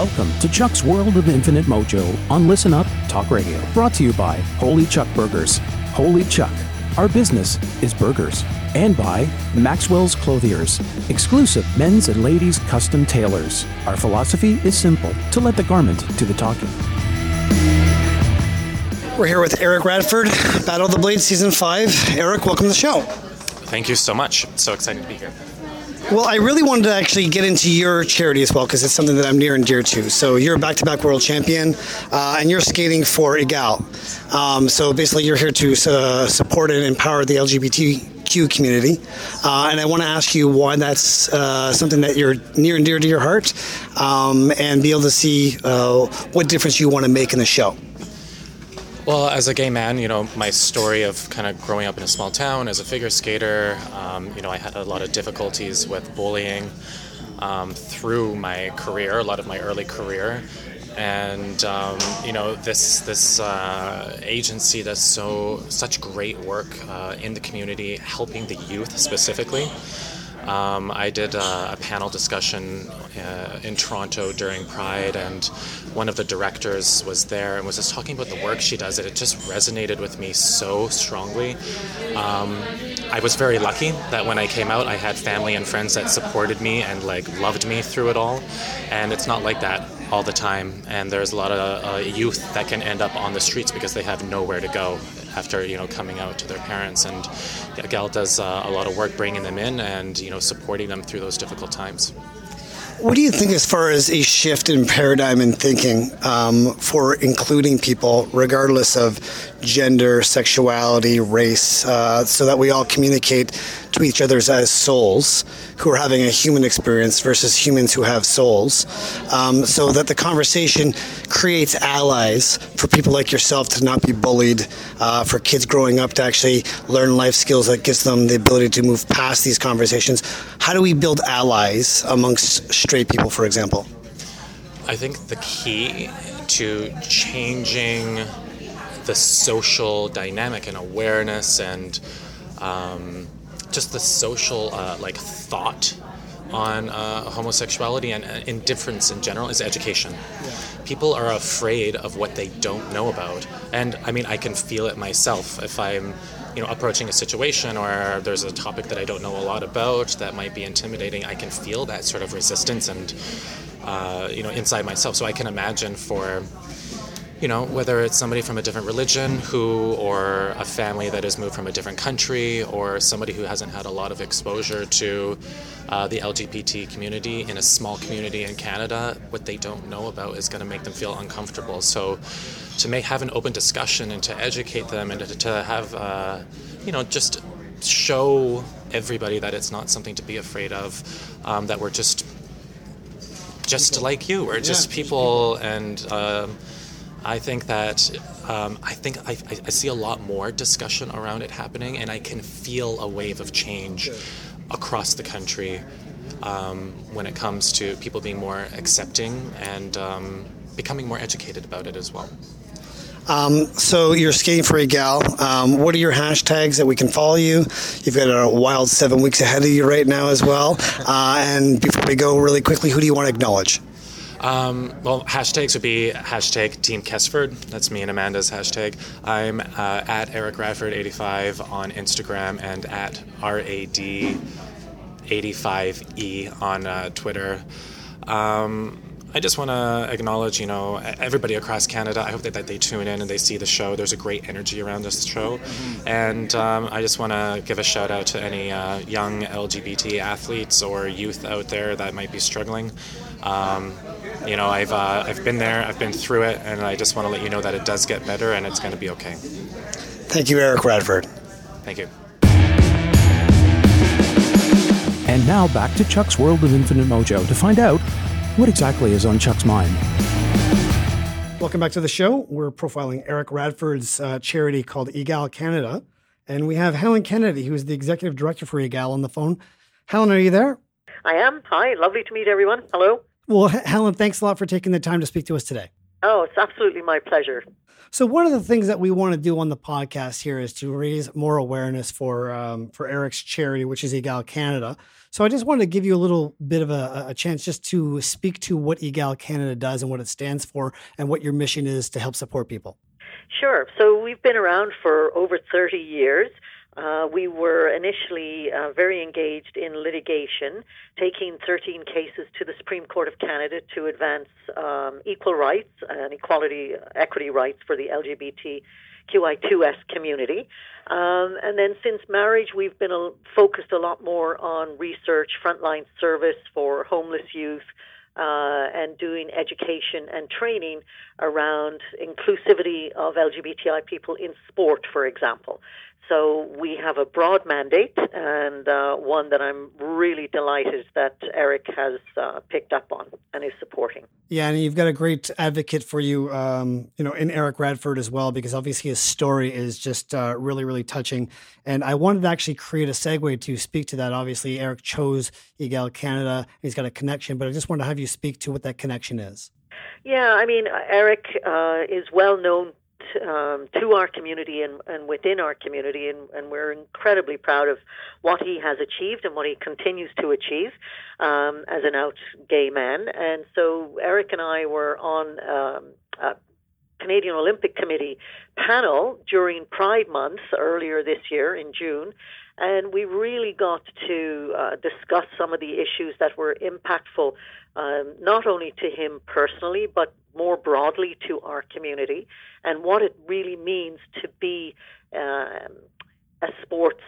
Welcome to Chuck's World of Infinite Mojo on Listen Up Talk Radio. Brought to you by Holy Chuck Burgers. Holy Chuck. Our business is burgers. And by Maxwell's Clothiers, exclusive men's and ladies' custom tailors. Our philosophy is simple to let the garment do the talking. We're here with Eric Radford, Battle of the Blade Season 5. Eric, welcome to the show. Thank you so much. So excited to be here. Well, I really wanted to actually get into your charity as well because it's something that I'm near and dear to. So you're a back-to-back world champion, uh, and you're skating for Egale. Um, so basically, you're here to uh, support and empower the LGBTQ community. Uh, and I want to ask you why that's uh, something that you're near and dear to your heart, um, and be able to see uh, what difference you want to make in the show. Well, as a gay man, you know, my story of kind of growing up in a small town as a figure skater, um, you know, I had a lot of difficulties with bullying um, through my career, a lot of my early career. And um, you know this this uh, agency does so such great work uh, in the community, helping the youth specifically. Um, I did a, a panel discussion uh, in Toronto during Pride, and one of the directors was there and was just talking about the work she does. It just resonated with me so strongly. Um, I was very lucky that when I came out, I had family and friends that supported me and like loved me through it all. And it's not like that all the time. And there's a lot of uh, youth that can end up on the streets because they have nowhere to go after you know coming out to their parents. And Gal does uh, a lot of work bringing them in and you know supporting them through those difficult times. What do you think as far as a shift in paradigm and thinking um, for including people, regardless of gender, sexuality, race, uh, so that we all communicate to each other as souls who are having a human experience versus humans who have souls, um, so that the conversation creates allies for people like yourself to not be bullied, uh, for kids growing up to actually learn life skills that gives them the ability to move past these conversations. How do we build allies amongst straight people, for example? I think the key to changing the social dynamic and awareness and um, just the social uh, like thought on uh, homosexuality and uh, indifference in general is education. Yeah. People are afraid of what they don't know about, and I mean, I can feel it myself if I'm, you know, approaching a situation or there's a topic that I don't know a lot about that might be intimidating. I can feel that sort of resistance and, uh, you know, inside myself. So I can imagine for you know, whether it's somebody from a different religion who, or a family that has moved from a different country, or somebody who hasn't had a lot of exposure to uh, the LGBT community in a small community in Canada, what they don't know about is going to make them feel uncomfortable. So, to make have an open discussion and to educate them and to, to have, uh, you know, just show everybody that it's not something to be afraid of, um, that we're just just people. like you, we're just yeah, people, and. Um, I think that um, I think I, I, see a lot more discussion around it happening, and I can feel a wave of change across the country um, when it comes to people being more accepting and um, becoming more educated about it as well. Um, so you're skating for Egale. Um, what are your hashtags that we can follow you? You've got a wild seven weeks ahead of you right now as well. Uh, and before we go, really quickly, who do you want to acknowledge? Um, well, hashtags would be hashtag Team Kesford. That's me and Amanda's hashtag. I'm uh, at Eric Radford85 on Instagram and at RAD85E on uh, Twitter. Um, I just want to acknowledge, you know, everybody across Canada. I hope that, that, they tune in and they see the show. There's a great energy around this show, and um, I just want to give a shout out to any uh, young LGBT athletes or youth out there that might be struggling. Um, you know, I've uh, I've been there, I've been through it, and I just want to let you know that it does get better and it's going to be okay. Thank you, Eric Radford. Thank you. And now back to Chuck's World of Infinite Mojo to find out what exactly is on Chuck's mind. Welcome back to the show. We're profiling Eric Radford's uh, charity called Egale Canada. And we have Helen Kennedy, who is the executive director for Egale, on the phone. Helen, are you there? I am. Hi, lovely to meet everyone. Hello. Well, Helen, thanks a lot for taking the time to speak to us today. Oh, it's absolutely my pleasure. So one of the things that we want to do on the podcast here is to raise more awareness for um, for Eric's charity, which is Egale Canada. So I just wanted to give you a little bit of a, a chance just to speak to what Egale Canada does and what it stands for, and what your mission is to help support people. Sure. So we've been around for over 30 years. Uh, we were initially uh, very engaged in litigation, taking 13 cases to the Supreme Court of Canada to advance um, equal rights and equality, equity rights for the LGBTQI2S community. Um, and then since marriage, we've been focused a lot more on research, frontline service for homeless youth, uh, and doing education and training around inclusivity of LGBTI people in sport, for example. So we have a broad mandate and uh, one that I'm really delighted that Eric has uh, picked up on and is supporting. Yeah, and you've got a great advocate for you, um, you know, in Eric Radford as well, because obviously his story is just uh, really, really touching. And I wanted to actually create a segue to speak to that. Obviously, Eric chose Egale Canada; he's got a connection, but I just want to have you speak to what that connection is. Yeah, I mean, Eric uh, is well known um, to our community and, and within our community, and, and, we're incredibly proud of what he has achieved and what he continues to achieve um, as an out gay man. And so Eric and I were on um, a Canadian Olympic Committee panel during Pride Month earlier this year in June. And we really got to uh, discuss some of the issues that were impactful, um, not only to him personally, but more broadly to our community and what it really means to be um, a sports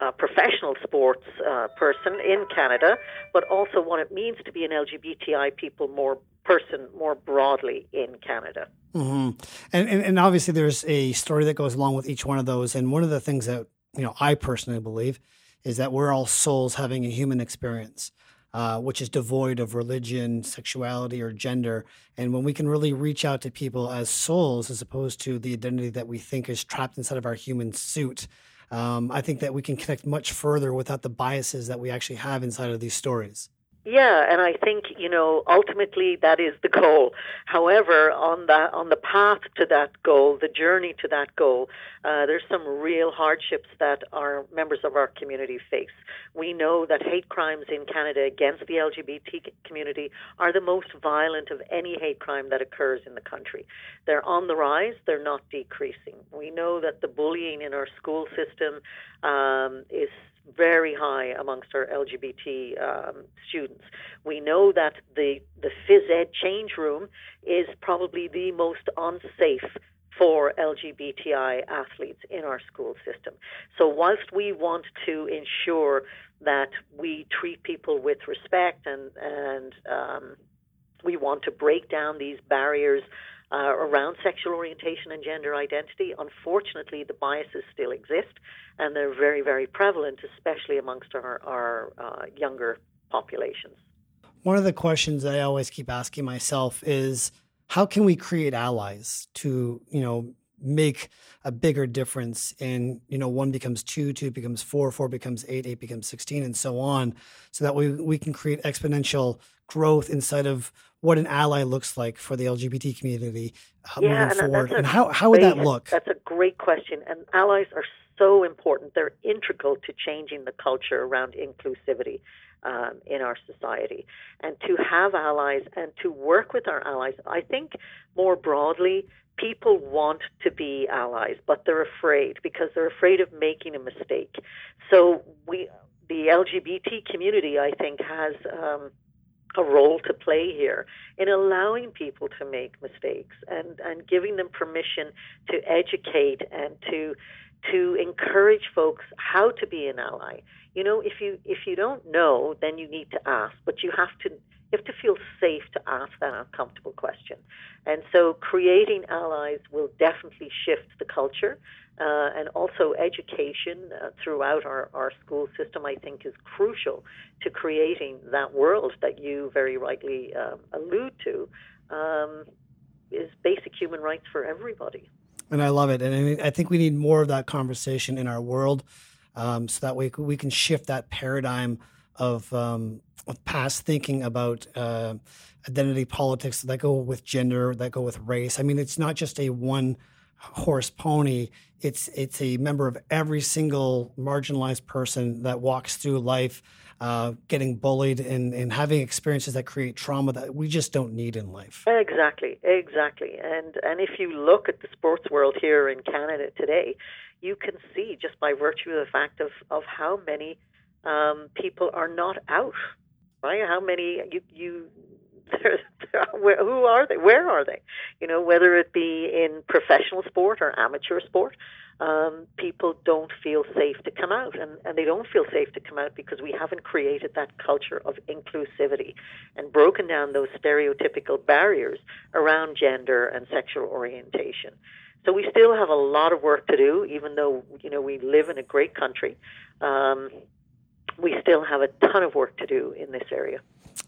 uh, professional sports uh, person in Canada, but also what it means to be an LGBTI people more person more broadly in Canada. Mm-hmm. And, and, and obviously there's a story that goes along with each one of those. And one of the things that you know I personally believe is that we're all souls having a human experience uh, which is devoid of religion, sexuality, or gender. And when we can really reach out to people as souls, as opposed to the identity that we think is trapped inside of our human suit, um, I think that we can connect much further without the biases that we actually have inside of these stories. Yeah, and I think you know ultimately that is the goal. However, on that on the path to that goal, the journey to that goal, uh, there's some real hardships that our members of our community face. We know that hate crimes in Canada against the LGBT community are the most violent of any hate crime that occurs in the country. They're on the rise; they're not decreasing. We know that the bullying in our school system um, is very high amongst our LGBT um, students. We know that the the phys ed change room is probably the most unsafe for LGBTI athletes in our school system. So whilst we want to ensure that we treat people with respect and and um, we want to break down these barriers uh, around sexual orientation and gender identity. Unfortunately, the biases still exist, and they're very, very prevalent, especially amongst our, our uh, younger populations. One of the questions I always keep asking myself is how can we create allies to, you know, make a bigger difference in you know one becomes two two becomes four four becomes eight eight becomes 16 and so on so that we we can create exponential growth inside of what an ally looks like for the lgbt community uh, yeah, moving and forward and how, how would that look? that's a great question and allies are so important. They're integral to changing the culture around inclusivity um, in our society. And to have allies and to work with our allies i think more broadly people want to be allies, but they're afraid because they're afraid of making a mistake. So we, the LGBT community, I think, has um, a role to play here in allowing people to make mistakes and, and giving them permission to educate and to to encourage folks how to be an ally. You know, if you if you don't know, then you need to ask, but you have to you have to feel safe to ask that uncomfortable question. And so creating allies will definitely shift the culture. Uh, and also education uh, throughout our, our school system, I think, is crucial to creating that world that you very rightly uh, allude to um, is basic human rights for everybody. And I love it. And I think we need more of that conversation in our world um, so that we, we can shift that paradigm of, um, past thinking about uh, identity politics that go with gender, that go with race. I mean, it's not just a one horse pony. It's it's a member of every single marginalized person that walks through life, uh, getting bullied and, and having experiences that create trauma that we just don't need in life. Exactly, exactly. And and if you look at the sports world here in Canada today, you can see just by virtue of the fact of of how many um, people are not out. How many you you who are they? Where are they? You know, whether it be in professional sport or amateur sport, um, people don't feel safe to come out, and, and they don't feel safe to come out because we haven't created that culture of inclusivity and broken down those stereotypical barriers around gender and sexual orientation. So we still have a lot of work to do, even though you know we live in a great country. Um, we still have a ton of work to do in this area.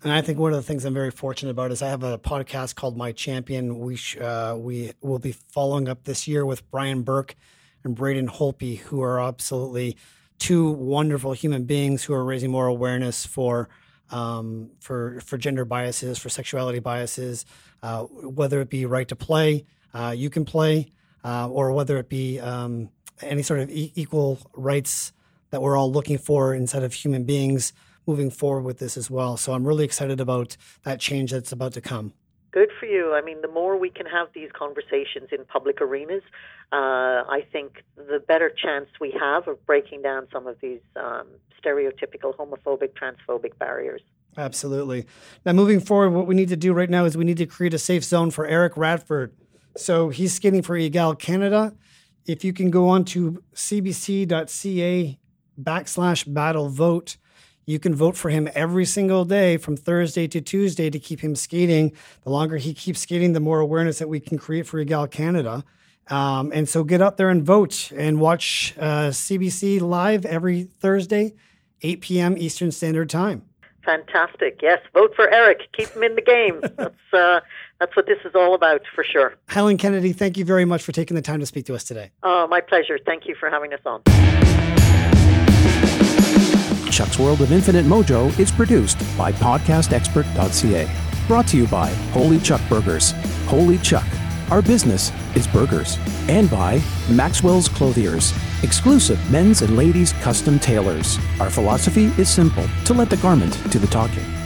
And I think one of the things I'm very fortunate about is I have a podcast called My Champion. We sh- uh, we will be following up this year with Brian Burke and Braden Holpe, who are absolutely two wonderful human beings who are raising more awareness for um, for for gender biases, for sexuality biases, uh, whether it be right to play, uh, you can play, uh, or whether it be um, any sort of e- equal rights that we're all looking for instead of human beings moving forward with this as well. So I'm really excited about that change that's about to come. Good for you. I mean, the more we can have these conversations in public arenas, uh, I think the better chance we have of breaking down some of these um, stereotypical homophobic, transphobic barriers. Absolutely. Now, moving forward, what we need to do right now is we need to create a safe zone for Eric Radford. So he's skating for Egale Canada. If you can go on to cbc.ca backslash battle vote, you can vote for him every single day from Thursday to Tuesday to keep him skating. The longer he keeps skating, the more awareness that we can create for Egale Canada. Um, and so get out there and vote and watch uh, CBC live every Thursday, 8 p.m. Eastern Standard Time. Fantastic. Yes, vote for Eric. Keep him in the game. that's, uh, that's what this is all about for sure. Helen Kennedy, thank you very much for taking the time to speak to us today. Oh, my pleasure. Thank you for having us on. Chuck's World of Infinite Mojo is produced by podcastexpert.ca. Brought to you by Holy Chuck Burgers. Holy Chuck. Our business is burgers. And by Maxwell's Clothiers. Exclusive men's and ladies' custom tailors. Our philosophy is simple to let the garment do the talking.